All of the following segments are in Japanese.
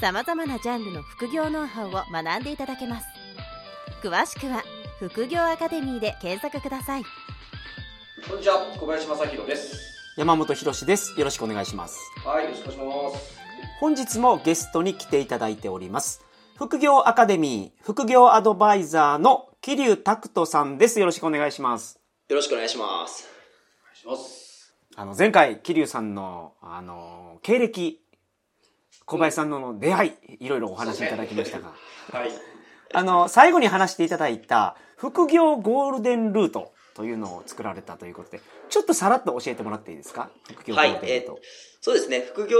さまざまなジャンルの副業ノウハウを学んでいただけます詳しくは「副業アカデミー」で検索くださいこんにちは、小林正弘です。山本博です。よろしくお願いします。はい、よろしくお願いします。本日もゲストに来ていただいております。副業アカデミー副業アドバイザーの桐生拓人さんです。よろしくお願いします。よろしくお願いします。お願いします。あの、前回、桐生さんの、あの、経歴、小林さんのの出会い、いろいろお話しいただきましたが、はい。あの、最後に話していただいた、副業ゴールデンルートというのを作られたということで、ちょっとさらっと教えてもらっていいですか？副業ゴはいール、デンルート。えーそうですね。副業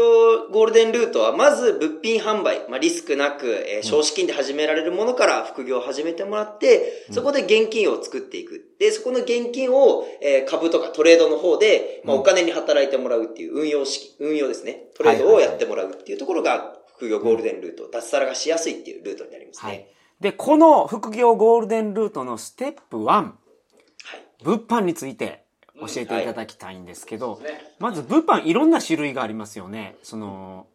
ゴールデンルートは、まず物品販売、まあ、リスクなく、えー少資金で始められるものから副業を始めてもらって、そこで現金を作っていく。で、そこの現金を、えー株とかトレードの方で、まあ、うんお金に働いてもらうっていう運用式、運用ですね。トレードをやってもらうっていうところが、副業ゴールデンルート、脱サラがしやすいっていうルートになりますね。はい。で、この副業ゴールデンルートのステップ1、はい。物販について教えていただきたいんですけど、そうですねまず物販いろんな種類がありますよね。その、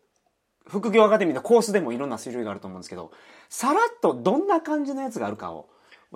副業アカデミーのコースでもいろんな種類があると思うんですけど、さらっとどんな感じのやつがあるかを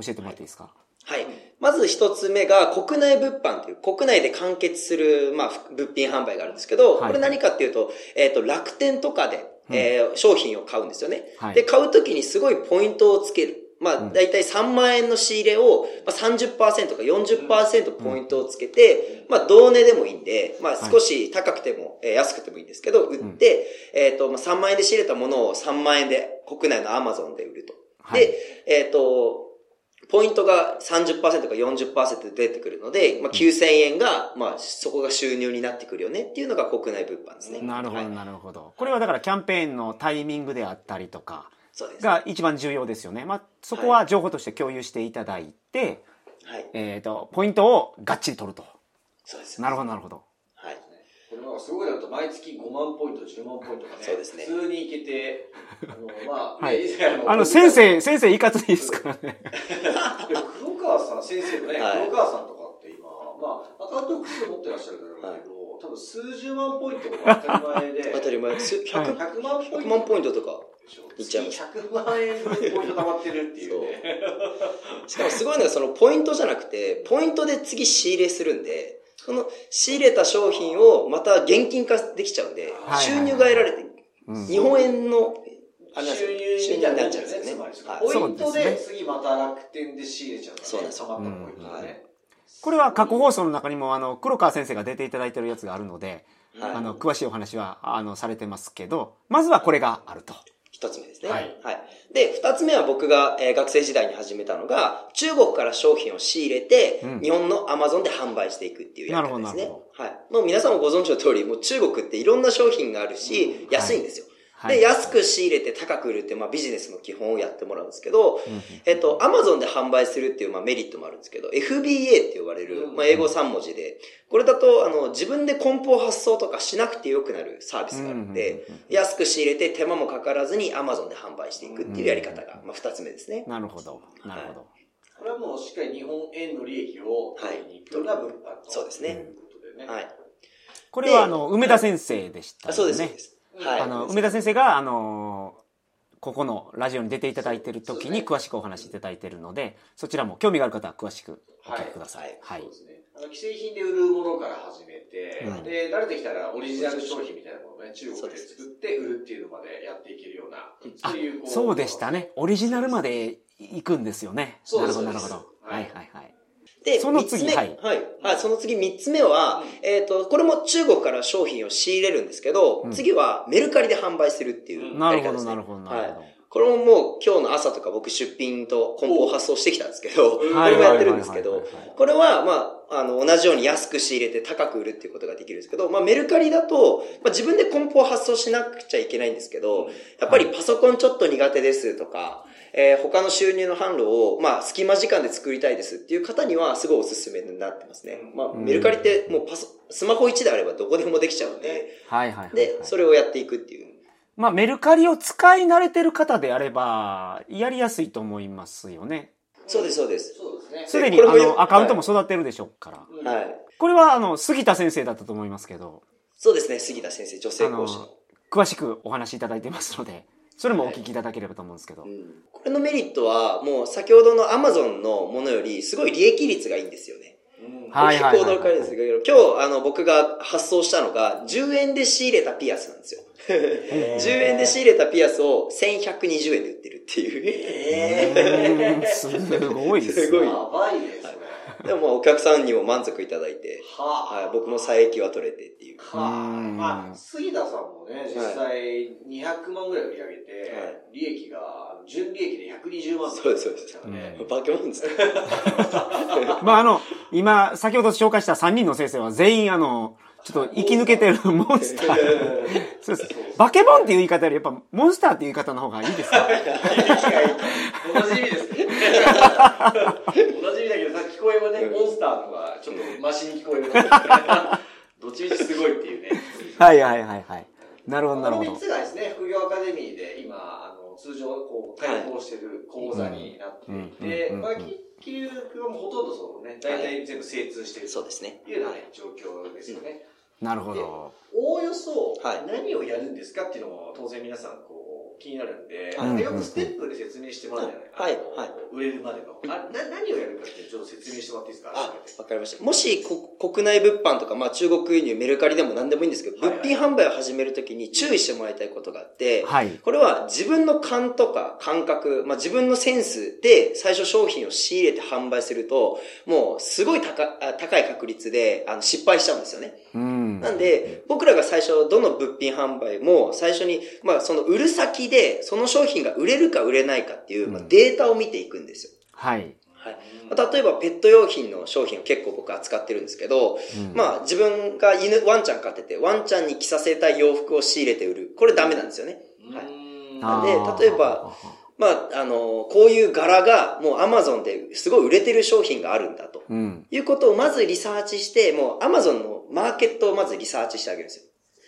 教えてもらっていいですか？はい。まず一つ目が国内物販という、国内で完結する、まあ、物品販売があるんですけど、はいこれ何かっていうと、えっ、と、楽天とかで、えー商品を買うんですよね。はいで、買うときにすごいポイントをつける。まあ、だいたい3万円の仕入れを、まあ、30%か40%ポイントをつけて、まあ、同値でもいいんで、まあ、少し高くても、えー安くてもいいんですけど、売って、えっ、と、まあ、3万円で仕入れたものを3万円で国内のアマゾンで売ると。はいで、えっ、と、ポイントが30%か40%出てくるので、まあ、9000円が、まあ、そこが収入になってくるよねっていうのが国内物販ですね。なるほど、はいなるほど。これはだからキャンペーンのタイミングであったりとか。が一番重要ですよね。まあ、そこは情報として共有していただいて、はい。えっ、と、ポイントをがっちり取ると。そうです。なるほど、なるほど。はい。これなんかすごいなると毎月5万ポイント、10万ポイントがね、そうですね普通にいけて、あの、まあ、はいね以前あの、先、生、先生いかついですからね。黒川さん、先生のね、はい黒川さんとかって今、まあ、アカウント複数持ってらっしゃるだろうけど、多分数十万ポイントが当たり前で、当たり前。す100、100万ポイント。100万ポイントとか。いっちゃいます月100万円分ポイント溜まってるっていうね。しかもすごいのが、そのポイントじゃなくて、ポイントで次仕入れするんで、その仕入れた商品をまた現金化できちゃうんで、はい収入が得られて、うん日本円の、収入にになっなっちゃうんですすよね。ポイントで次また楽天で仕入れちゃうからね。そうなんですよ溜まったポイントがね。これは過去放送の中にも、あの、黒川先生が出ていただいてるやつがあるので、はいあの、詳しいお話は、あの、されてますけど、まずはこれがあると。一つ目ですね。はいで、二つ目は僕が、えー学生時代に始めたのが、中国から商品を仕入れて、うん日本のアマゾンで販売していくっていうやり方ですねなるほど。はい。もう皆さんもご存知の通り、もう中国っていろんな商品があるし、安いんですよ。はいで、安く仕入れて高く売るって、まあビジネスの基本をやってもらうんですけど、えっと、アマゾンで販売するっていう、まあメリットもあるんですけど、FBA って呼ばれる、まあ英語3文字で、これだと、あの、自分で梱包発送とかしなくてよくなるサービスがあるんで、安く仕入れて手間もかからずに Amazon で販売していくっていうやり方が、まあ二つ目ですね。なるほど。なるほど。これはもうしっかり日本円の利益を取りに行くような物販と。そうですねということでね。はい。これは、あの、梅田先生でしたよね。あそうです、そうです。はい。あの、梅田先生が、あの、ここのラジオに出ていただいている時に詳しくお話しいただいているので、そちらも興味がある方は詳しくお聞きください。はいそう。ですね。あの、既製品で売るものから始めて、うんで、慣れてきたらオリジナル商品みたいなものをね、中国で作って売るっていうのまでやっていけるような、あそういう、こそうでした。ね。オリジナルまで行くんですよね。なるほど、なるほど。はいはいはい。で、その次三つ目はい。はい。はい、その次三つ目は、えっ、と、これも中国から商品を仕入れるんですけど、うん。次はメルカリで販売するっていうなるほど、やり方ですね。なるほど、なるほど。これももう今日の朝とか僕出品と梱包発送してきたんですけど、こはいれもやってるんですけどはい。はいはいはい、これはまあ、あの、同じように安く仕入れて高く売るっていうことができるんですけど、まあメルカリだと、まあ自分で梱包発送しなくちゃいけないんですけど、やっぱりパソコンちょっと苦手ですとか、えー他の収入の販路を、まあ、隙間時間で作りたいですっていう方には、すごいおすすめになってますね。まあ、メルカリってもうパソ、スマホ1であればどこでもできちゃうんで、はいはいはいはい。で、それをやっていくっていう。まあ、メルカリを使い慣れてる方であれば、やりやすいと思いますよね。そうです、そうです。そうですね。すでに、あの、アカウントも育てるでしょうから。はい。これは、あの、杉田先生だったと思いますけど、そうですね、杉田先生、女性講師の。、詳しくお話しいただいてますので、それもお聞きいただければと思うんですけど。うんこれのメリットは、もう先ほどの Amazon のものより、すごい利益率がいいんですよね。うんはいはいはいはい結構驚かれるんですけど、今日、あの、僕が発送したのが、10円で仕入れたピアスなんですよ。10円で仕入れたピアスを1120円で売ってるっていう。うーんすごいですね。すごいやばいですね。でもまあお客さんにも満足いただいて、ははい、僕も差益は取れてっていう。はあ、うんまあ、杉田さんもね、実際200万ぐらい売り上げて、はい利益が、純利益で120万そうですそうですからね。化け物ですね。まあ、あの、今、先ほど紹介した3人の先生は全員、あの、ちょっと生き抜けてるモンスター。そうです。バケモンっていう言い方より、やっぱ、モンスターっていう言い方の方がいいですよ。同じ意味ですね。同じ意味だけど、さ聞こえはね、モンスターの方がちょっとマシに聞こえる。どっちみちすごいっていうね。はいはいはいはい。なるほどなるほどこの3。つがですね、副業アカデミーで今、あの通常こう対抗してる講座になっていて、まあ、気流がもうほとんどそのね、大体全部精通してるそうですねというようなね、状況ですよね。なるほど。おおよそはい何をやるんですかっていうのも当然皆さんこう気になるんで、はいでよくステップで説明してもらうじゃないはいはい売れるまでの。あな何をやるかってちょっと説明してもらっていいですか？あ、わかりました。もしこ国内物販とか、まあ中国輸入、メルカリでも何でもいいんですけど、はいはい物品販売を始めるときに注意してもらいたいことがあって、はい。これは自分の勘とか感覚、まあ、自分のセンスで最初商品を仕入れて販売すると、もうすごい高あ高い確率であの失敗しちゃうんですよね。うん。なんで、僕らが最初、どの物品販売も最初に、まあその売る先で、その商品が売れるか売れないかっていう、まあ、データを見ていくんですよ。はい。はい。まあ例えばペット用品の商品を結構僕扱ってるんですけど、うんまあ自分が犬、ワンちゃん飼ってて、ワンちゃんに着させたい洋服を仕入れて売る。これダメなんですよね。はい。いなんで例えば、まあ、あの、こういう柄がもう Amazon ですごい売れてる商品があるんだと。うん。いうことをまずリサーチして、もう Amazon のマーケットをまずリサーチしてあげるんですよ。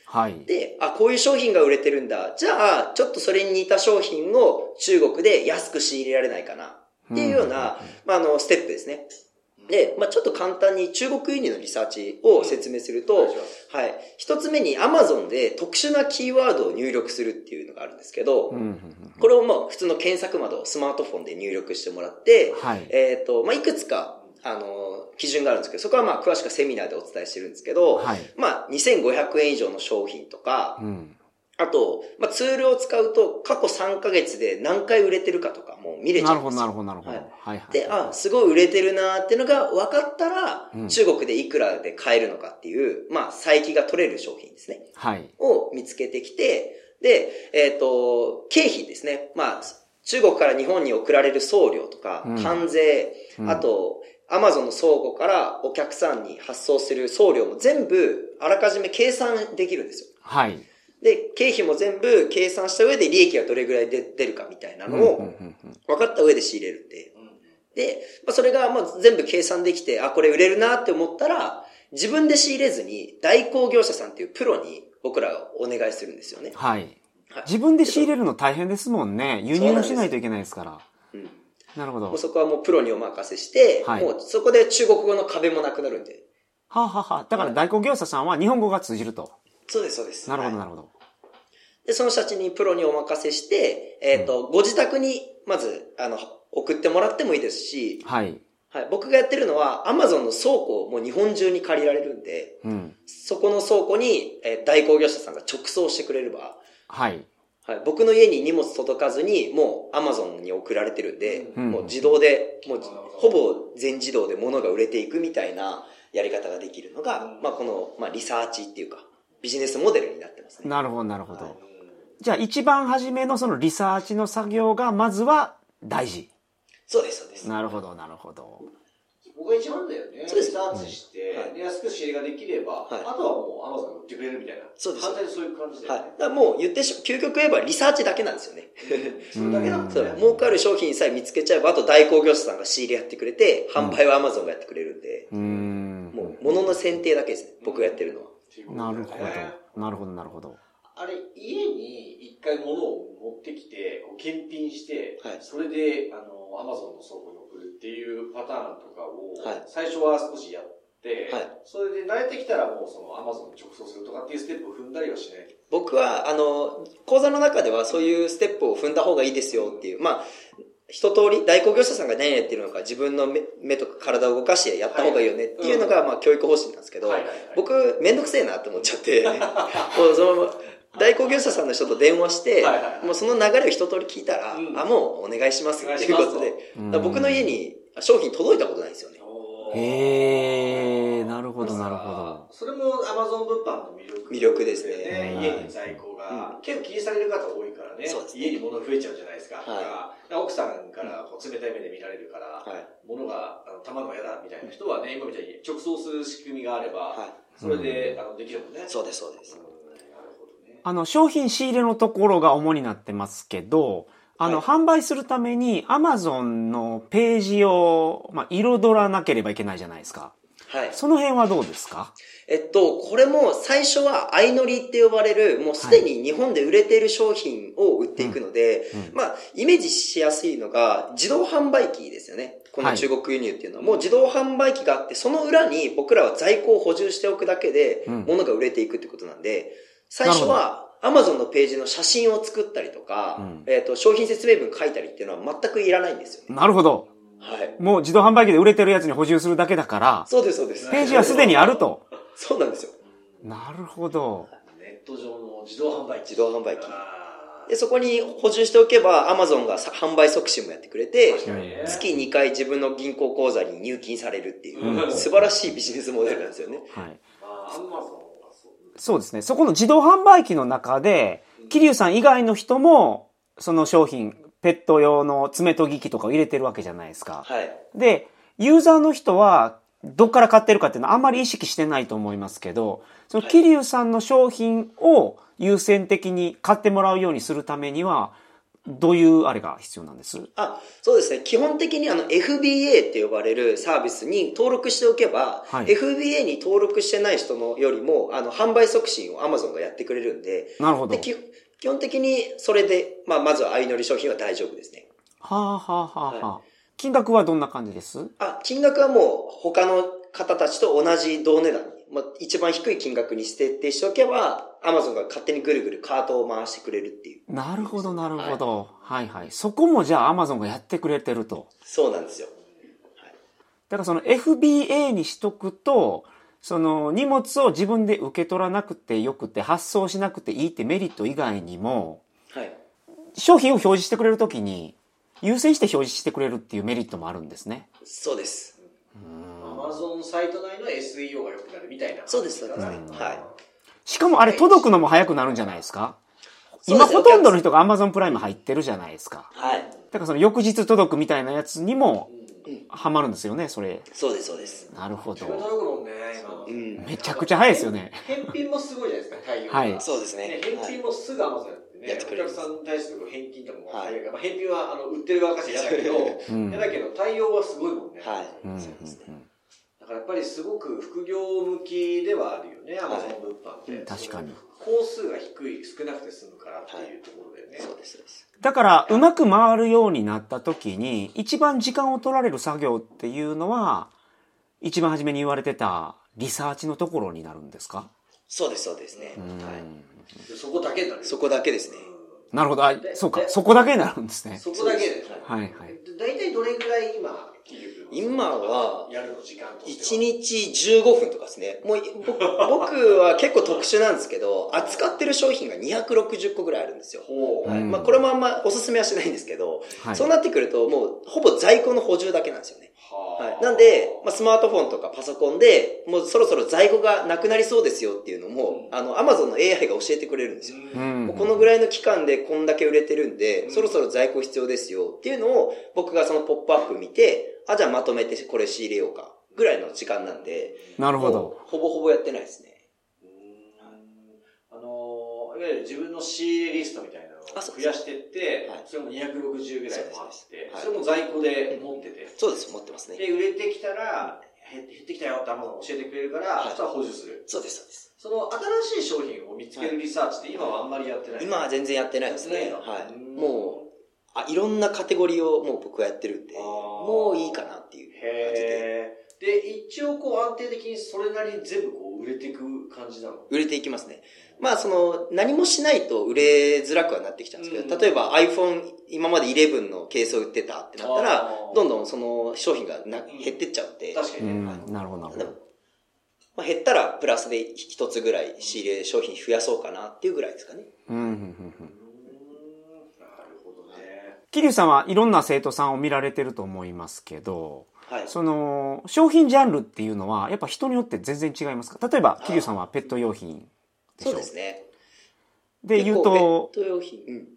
はい。で、あ、こういう商品が売れてるんだ。じゃあ、ちょっとそれに似た商品を中国で安く仕入れられないかな。っていうような、まあ、あの、ステップですね。で、まあ、ちょっと簡単に中国輸入のリサーチを説明すると、お願いしますはい。一つ目に Amazon で特殊なキーワードを入力するっていうのがあるんですけど、うんうんうんこれをまあ普通の検索窓をスマートフォンで入力してもらって、はい。えっ、と、まあいくつか、あの、基準があるんですけど、そこはまあ詳しくはセミナーでお伝えしてるんですけど、はい。まあ2500円以上の商品とか、うん。あと、まあツールを使うと過去3ヶ月で何回売れてるかとかも見れちゃなるほど、うんですよ。なるほど、なるほど。ははいいはい。で、あ、すごい売れてるなーっていうのが分かったら、うん中国でいくらで買えるのかっていう、まあ、再起が取れる商品ですね。はい。を見つけてきて、で、えっ、と、経費ですね。まあ、中国から日本に送られる送料とか、うん関税、うんあと、アマゾンの倉庫からお客さんに発送する送料も全部、あらかじめ計算できるんですよ。はい。で、経費も全部計算した上で利益がどれぐらいで出るかみたいなのを分かった上で仕入れるんで。で、まあ、それがもう全部計算できて、あ、これ売れるなって思ったら、自分で仕入れずに代行業者さんっていうプロに僕らがお願いするんですよね。はいはい。自分で仕入れるの大変ですもんね。輸入しないといけないですから。うんなるほど。そこはもうプロにお任せして、はいもうそこで中国語の壁もなくなるんで。はあ、はあはあ、だから代行業者さんは日本語が通じると。そうです、そうです。なるほど、はいなるほど。で、その人たちにプロにお任せして、えっ、と、ご自宅にまず、あの、送ってもらってもいいですし、はい。はい、僕がやってるのは、アマゾンの倉庫をもう日本中に借りられるんで、うん。そこの倉庫に、えー代行業者さんが直送してくれれば、はい。はい、僕の家に荷物届かずに、もうアマゾンに送られてるんで、うんもう自動で、もうほぼ全自動で物が売れていくみたいなやり方ができるのが、まあこの、まあリサーチっていうか、ビジネスモデルになってますね。なるほど、なるほど。じゃあ一番初めのそのリサーチの作業がまずは大事。そうです、そうです。なるほど、なるほど。僕が一番だよね。そうですリサーチして、はいで安く仕入れができれば、はいあとはもうアマゾンが売ってくれるみたいな。そうです簡単にそういう感じで。はい。だからもう言ってし、究極言えばリサーチだけなんですよね。それだけなんですそうね。儲かる商品さえ見つけちゃえば、あと代行業者さんが仕入れやってくれて、販売は Amazon がやってくれるんで、うーん。もう物の選定だけですね。僕がやってるのは。なるほねど。なるほど、なるほど。あれ、家に一回物を持ってきて、こう検品して、はいそれで、あの、アマゾンの倉庫に送るっていうパターンとかを、はい最初は少しやって、はいそれで慣れてきたらもうそのアマゾンに直送するとかっていうステップを踏んだりはしない。僕は、あの、講座の中ではそういうステップを踏んだ方がいいですよっていう、まあ、一通り、代行業者さんが何やってるのか、自分の目目とか体を動かしてやった方がいいよねっていうのが、まあ、教育方針なんですけど、僕、めんどくせえなって思っちゃって、もうその、代行業者さんの人と電話して、もうその流れを一通り聞いたら、うん。あ、もうお願いしますっていうことで、僕の家に商品届いたことないんですよね。へえ、なるほど、なるほど。それもアマゾン物販の魅力、魅力ですねはい家に在庫が、結構気にされる方多いからね。家に物増えちゃうじゃないですか。はいとか奥さんからこう冷たい目で見られるから、はい。物があのたまるの嫌だみたいな人はね、今みたいに直送する仕組みがあれば、はい。それで、あのできるもんね。そうです、そうです。うんなるほどね。あの、商品仕入れのところが主になってますけど、あの、はい販売するために Amazon のページを、まあ、彩らなければいけないじゃないですか。はい。その辺はどうですか？えっと、これも最初は相乗りって呼ばれる、もうすでに日本で売れている商品を売っていくので、うんうんまあ、イメージしやすいのが、自動販売機ですよね。この中国輸入っていうのは。もう自動販売機があって、その裏に僕らは在庫を補充しておくだけでうん、物が売れていくってことなんで、最初は、Amazon のページの写真を作ったりとか、うんえっと、商品説明文書いたりっていうのは全くいらないんですよね。なるほど。はい。もう自動販売機で売れてるやつに補充するだけだから、そうです、そうです。ページはすでにあると。そうなんですよ。なるほど。ネット上の自動販売機。自動販売機で、そこに補充しておけば、Amazon がさ販売促進もやってくれて、確かにね月2回自分の銀行口座に入金されるっていう、うん素晴らしいビジネスモデルなんですよね。はい。まあ、アマゾンはそう。ですね。そこの自動販売機の中で、桐生さん以外の人も、その商品、ペット用の爪研ぎ機とかを入れてるわけじゃないですか。はい。で、ユーザーの人は、どっから買ってるかっていうのはあんまり意識してないと思いますけど、その桐生さんの商品を優先的に買ってもらうようにするためには、どういうあれが必要なんです？あ、そうですね。基本的にあの FBA って呼ばれるサービスに登録しておけば、はい FBA に登録してない人のよりも、あの、販売促進を Amazon がやってくれるんで、なるほど。で基基本的にそれで、まあ、まずは相乗り商品は大丈夫ですね。はあはあはあはあ。金額はどんな感じです？あ、金額はもう他の方たちと同じ同値段に、まあ、一番低い金額に設定しておけば、Amazon が勝手にぐるぐるカートを回してくれるっていう。なるほど、なるほど。はいはい。そこもじゃあ Amazon がやってくれてると。そうなんですよ。だからその FBA にしとくと、その荷物を自分で受け取らなくてよくて発送しなくていいってメリット以外にも、はい。商品を表示してくれるときに優先して表示してくれるっていうメリットもあるんですね。そうです。アマゾンサイト内の SEO が良くなるみたいな。そうですそうですはいはいしかもあれ届くのも早くなるんじゃないですか？今ほとんどの人が Amazon プライム入ってるじゃないですか。はい。だからその翌日届くみたいなやつにもハマるんですよね、それ。そうです、そうです。なるほど。めちゃくちゃ早いですよね。返品もすごいじゃないですか、対応が。はいそうですね。返品もすぐ Amazon やってね、やってくれるお客さんに対する返金とかもはい早いから、まあ、返品はあの売ってる側からしたら嫌だけど、だけど対応はすごいもんね。はい。うんうんそうですね。だからやっぱりすごく副業向きではあるよね、はい Amazon 物販って。確かに。工数が低い、少なくて済むからっていうところでね。そうです、そうです。だから、うまく回るようになった時に、一番時間を取られる作業っていうのは、一番初めに言われてたリサーチのところになるんですか？そうです、そうですね。うんはでそこだけになるい。そこだけですね。なるほど。あでそうか。でそこだけになるんですね。そこだけで。はいはい。大体どれぐらい今、今は、やるの時間と1しては。日15分とかですね。もう、ぼ 僕は結構特殊なんですけど、扱ってる商品が260個ぐらいあるんですよ。まあこれもあんまおすすめはしないんですけど、はいそうなってくるともうほぼ在庫の補充だけなんですよね。ははい、なんで、まあ、スマートフォンとかパソコンで、もうそろそろ在庫がなくなりそうですよっていうのも、あの、アマゾンの AI が教えてくれるんですよ。うんもうこのぐらいの期間でこんだけ売れてるんで、うんそろそろ在庫必要ですよっていうのを僕がそのポップアップ見て、あ、じゃあまとめてこれ仕入れようか。ぐらいの時間なんで、もなるほど。うほぼほぼやってないですね。あのー、いわゆる自分の仕入れリストみたいなのを増やしてってはい、それも260ぐらいもあって、はいそれも在庫で持ってて、そうです、持ってますね。で、売れてきたら、減減ってきたよってアマゾン教えてくれるから、はいそしたら補充する。そうです、そうです。その新しい商品を見つけるリサーチって今はあんまりやってない。今は全然やってないですね。はい。うんもう、あ、いろんなカテゴリーをもう僕はやってるんで、もういいかなっていう感じで。で、一応こう安定的にそれなりに全部こう売れていく感じなの？売れていきますね。まあその、何もしないと売れづらくはなってきちゃうんですけど、うん例えば iPhone、今まで11のケースを売ってたってなったらどんどんその商品がな減ってっちゃうんで、う確かにね。ん、なるほど、なるほど。まあ、減ったらプラスで一つぐらい仕入れ商品増やそうかなっていうぐらいですかね。うん、うん、うんうん。うーんなるほどね。桐生さんはいろんな生徒さんを見られてると思いますけど、はい。その、商品ジャンルっていうのは、やっぱ人によって全然違いますか？例えば、桐生さんはペット用品でしょそうですね。で言うと、ペット用品。うん。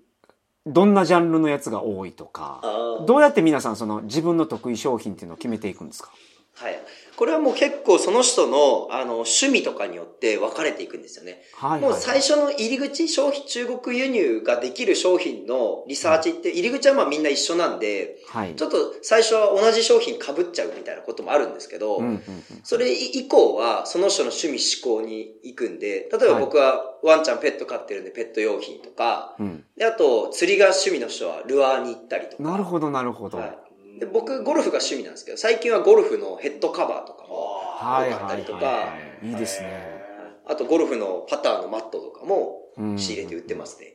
どんなジャンルのやつが多いとか、どうやって皆さんその自分の得意商品っていうのを決めていくんですか？はい。これはもう結構その人の、あの、趣味とかによって分かれていくんですよね。はい、もうはい。最初の入り口、消費中国輸入ができる商品のリサーチって、入り口はまあみんな一緒なんで、はい。ちょっと最初は同じ商品被っちゃうみたいなこともあるんですけど、うんうんうんそれ以降はその人の趣味思考に行くんで、例えば僕はワンちゃんペット飼ってるんでペット用品とか、うん。であと釣りが趣味の人はルアーに行ったりとか。なるほど、なるほど。はいで僕、ゴルフが趣味なんですけど、最近はゴルフのヘッドカバーとかも、はい、多かったりとかはい。いいですね。あとゴルフのパターのマットとかもうん仕入れて売ってますね。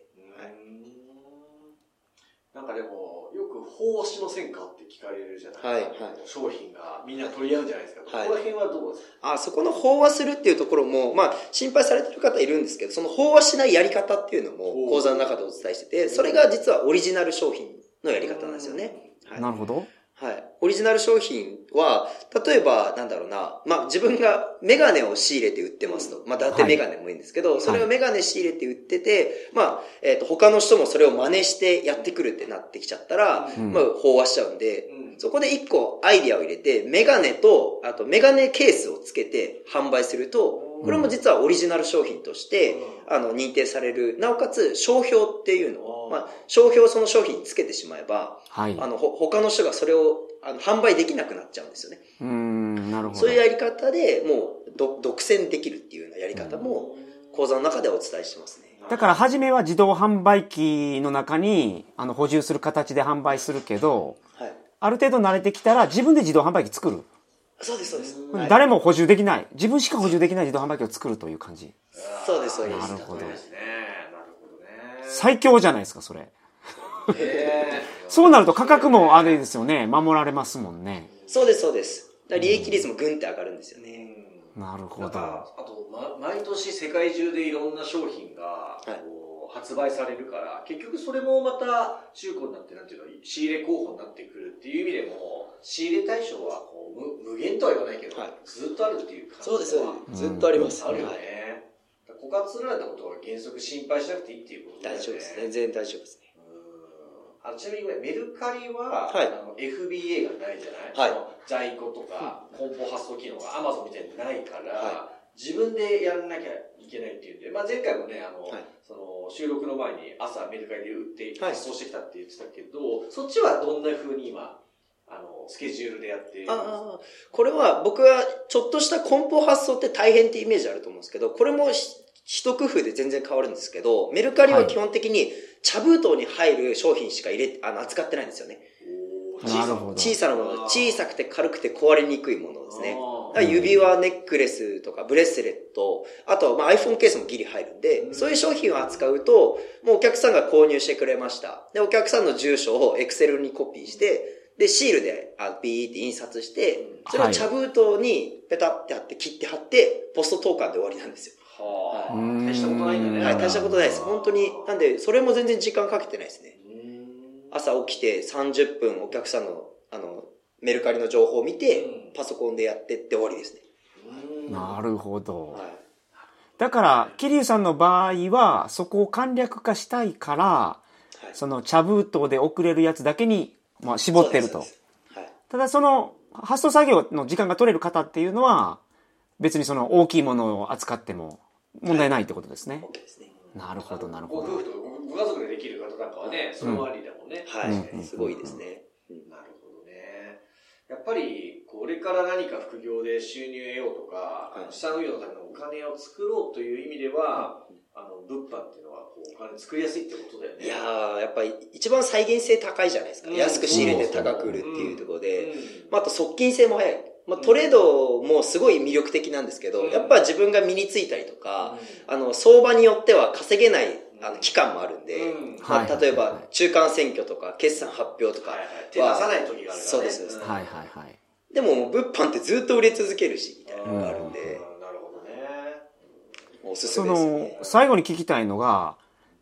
なんかでも、よく奉仕の戦果って聞かれるじゃないですか。はいはい商品がみんな取り合うじゃないですか。はいここら辺はどうですか？あ、そこの飽和するっていうところも、まあ、心配されてる方いるんですけど、その飽和しないやり方っていうのも講座の中でお伝えしてて、それが実はオリジナル商品のやり方なんですよね。はいなるほど。はい。オリジナル商品は、例えば、なんだろうな、まあ、自分がメガネを仕入れて売ってますと。まあ、伊達メガネもいいんですけど、それをメガネ仕入れて売ってて、まあ、えっ、と、他の人もそれを真似してやってくるってなってきちゃったら、うんまあ、飽和しちゃうんで、うんそこで一個アイディアを入れて、メガネと、あとメガネケースをつけて販売すると、これも実はオリジナル商品として、あの、認定される。なおかつ、商標っていうのを、まあ、商標をその商品につけてしまえば、はい。あの、ほ他の人がそれを、あの、販売できなくなっちゃうんですよね。うーん、なるほど。そういうやり方でもう、ど独占できるっていうようなやり方も、講座の中ではお伝えしてますね。だから、初めは自動販売機の中に、あの、補充する形で販売するけど、はい。ある程度慣れてきたら、自分で自動販売機作る。そうです、そうです。はい誰も補充できない。自分しか補充できない自動販売機を作るという感じ。そうです、そうです。なるほどそうですね。なるほどね。最強じゃないですか、それ。へそうなると価格もあれですよね、守られますもんね。そうです、そうです。利益率もグンって上がるんですよね。なるほど。あと、ま、毎年世界中でいろんな商品が、はいこう発売されるから、結局それもまた中古になって、なんていうの、仕入れ候補になってくるっていう意味でも、仕入れ対象はこう無無限とは言わないけど、はいずっとあるっていう感じそうです、そうはです。ずっとあります。あるよはいね。枯渇られたことは原則心配しなくていいっていうことだよね。大丈夫です。全然大丈夫ですね。うんあちなみにこれメルカリは、はいあの FBA がないじゃない、はいその在庫とか梱包発送機能が Amazon みたいにないから、は自分でやらなきゃいけないっていうんで、まあ、前回もねあの、はい。その収録の前に朝メルカリで売ってはい。発送してきたって言ってたけど、そっちはどんな風に今あのスケジュールでやってるんですか？ああ、これは僕はちょっとした梱包発送って大変ってイメージあると思うんですけど、これもし一工夫で全然変わるんですけど、メルカリは基本的に茶封筒に入る商品しか入れ、あの、扱ってないんですよね。おーなるほど。小さなもの、小さくて軽くて壊れにくいものですね。指輪、ネックレスとかブレスレット、あと、まあ、iPhone ケースもギリ入るんで、そういう商品を扱うと、もうお客さんが購入してくれました。で、お客さんの住所を Excel にコピーして、で、シールで、あ、ビーって印刷して、それを茶封筒にペタって貼って切って貼って、ポスト投函で終わりなんですよ。はあ。うん大したことないんだね。はい、大したことないです。本当に。なんで、それも全然時間かけてないですね。うん朝起きて30分お客さんの、あの、メルカリの情報を見て、うんパソコンでやってって終わりですね。うんなるほど。はい。だから、桐生さんの場合は、そこを簡略化したいから、はいその茶封筒で送れるやつだけに、まあ、絞ってるとはい。ただその、発送作業の時間が取れる方っていうのは、別にその大きいものを扱っても問題ないってことですね。すね。なるほど、なるほど。ご夫婦とかごご家族でできる方なんかはね、そのありだもんね。はい。うんすごいですね。うんなるほどね。やっぱり、これから何か副業で収入得ようとか、はい。資産運用のためのお金を作ろうという意味では、あの、物販っていうのは、こう、お金作りやすいってことだよね。いやー、やっぱり一番再現性高いじゃないですか。うん。安く仕入れて高く売るっていうところで、うん。まあ、あと側近性も早い。まあ、トレードもすごい魅力的なんですけど、うん。やっぱ自分が身についたりとか、あの、相場によっては稼げない、あの、期間もあるんで、うんまあはい例えば、中間選挙とか、決算発表とかはいはい、手出さない時があるからね。そうですそうですんはいはいはい。でも、物販ってずっと売れ続けるし、みたいなのがあるんで、うんなるほどね。おすすそめですのね、。最後に聞きたいのが、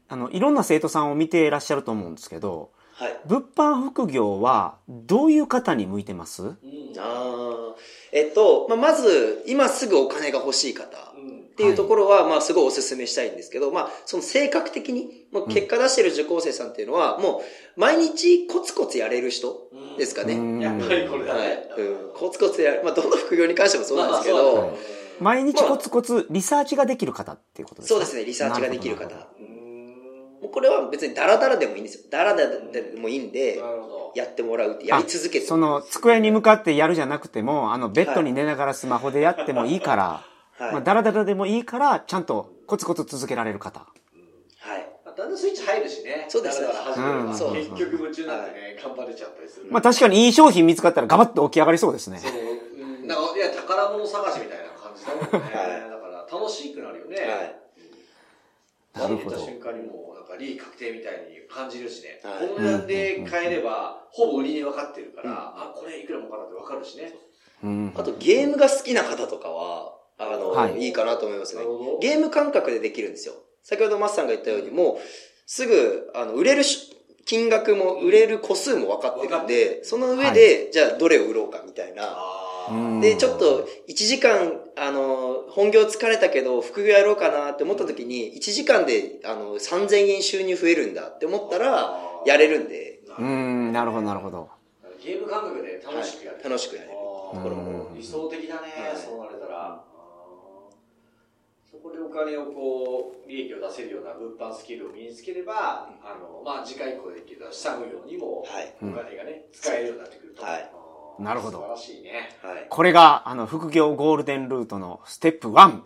あの、いろんな生徒さんを見ていらっしゃると思うんですけど、はい。物販副業はどういう方に向いてます？うんあーえっと、まあ、まず、今すぐお金が欲しい方。うんっていうところは、まあ、すごいお勧めしたいんですけど、まあ、その性格的に、もう結果出してる受講生さんっていうのは、もう、毎日コツコツやれる人ですかね。うんやっぱりこれだはいね。。うん。コツコツやる。まあ、どの副業に関してもそうなんですけど毎日コツコツリサーチができる方っていうことですか？そうですね、リサーチができる方。これは別にダラダラでもいいんですよ。ダラダラでもいいんで。やってもらうって、やり続けて。その机に向かってやるじゃなくても、あのベッドに寝ながらスマホでやってもいいから、はい。まあ、ダラダラでもいいから、ちゃんとコツコツ続けられる方。はい。まあだんだんスイッチ入るしね。そうですだらだら始めればうんそう結局夢中になってね、頑張れちゃったりする。まあ確かにいい商品見つかったらガバッと起き上がりそうですねそ。の、うんなんか、いや、宝物探しみたいな感じだもんね。はいだから、楽しくなるよね。はい。なるほど入った瞬間にもう、なんか、利益確定みたいに感じるしね。はいこの値段で買えれば、ほぼ売り値分かってるから、あ、これいくらもかなって分かるしね。うんあと、ゲームが好きな方とかは、あの、はい。い、いかなと思いますね。ゲーム感覚でできるんですよ。先ほどマスさんが言ったように、もう、すぐ、あの、売れるし金額も、売れる個数も分かってるんで、その上で、じゃあどれを売ろうかみたいな。で、ちょっと、1時間、あの、本業疲れたけど、副業やろうかなって思った時に、1時間で、あの、3000円収入増えるんだって思ったら、やれるんで、うん、なるほど、なるほど。ゲーム感覚で楽しくやる。はい楽しくやれるあーところも。理想的だね、はい。そうなれたら。そこでお金をこう、利益を出せるような物販スキルを身につければ、あの、まあ、次回以降できる資産運用にも、はい。お金がね、使えるようになってくると。はいなるほど素晴らしいね。はい。これが、あの、副業ゴールデンルートのステップ1、うん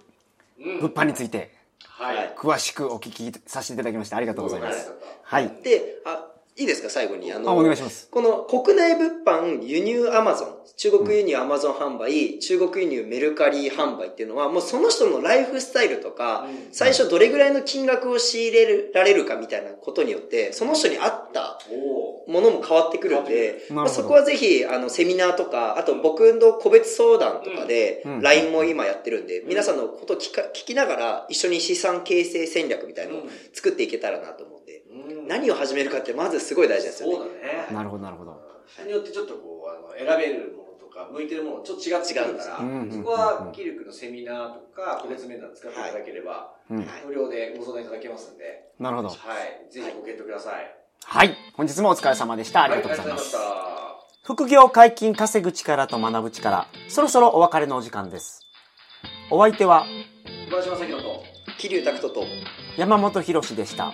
物販について、はい。はい詳しくお聞きさせていただきましてありがとうございます。ははい。で、あ、いいですか、最後に。あの、あ、お願いします。この国内物販輸入アマゾン、中国輸入アマゾン販売、中国輸入メルカリ販売っていうのは、もうその人のライフスタイルとか、うん。最初どれぐらいの金額を仕入れられるかみたいなことによって、その人に合ったおものも変わってくるんで、まあそこはぜひ、あの、セミナーとか、あと僕の個別相談とかでうん、LINE も今やってるんで、皆さんのことを聞か聞きながら、一緒に資産形成戦略みたいなのを作っていけたらなと思う何を始めるかってまずすごい大事ですよね。そうだね。なるほど、なるほど。人によってちょっとこう、あの、選べるものとか、向いてるものちょっと違ってくるから、違うんですそこは、キルクのセミナーとか、個別面談使っていただければ、うん。無料でご相談いただけますんで、なるほど。はい。ぜひご検討ください。はい。本日もお疲れ様でした。ありがとうございはます。ありがとうございました。副業解禁稼ぐ力と学ぶ力。そろそろお別れのお時間です。お相手は小林正宏と、桐生拓人と、山本博史でした。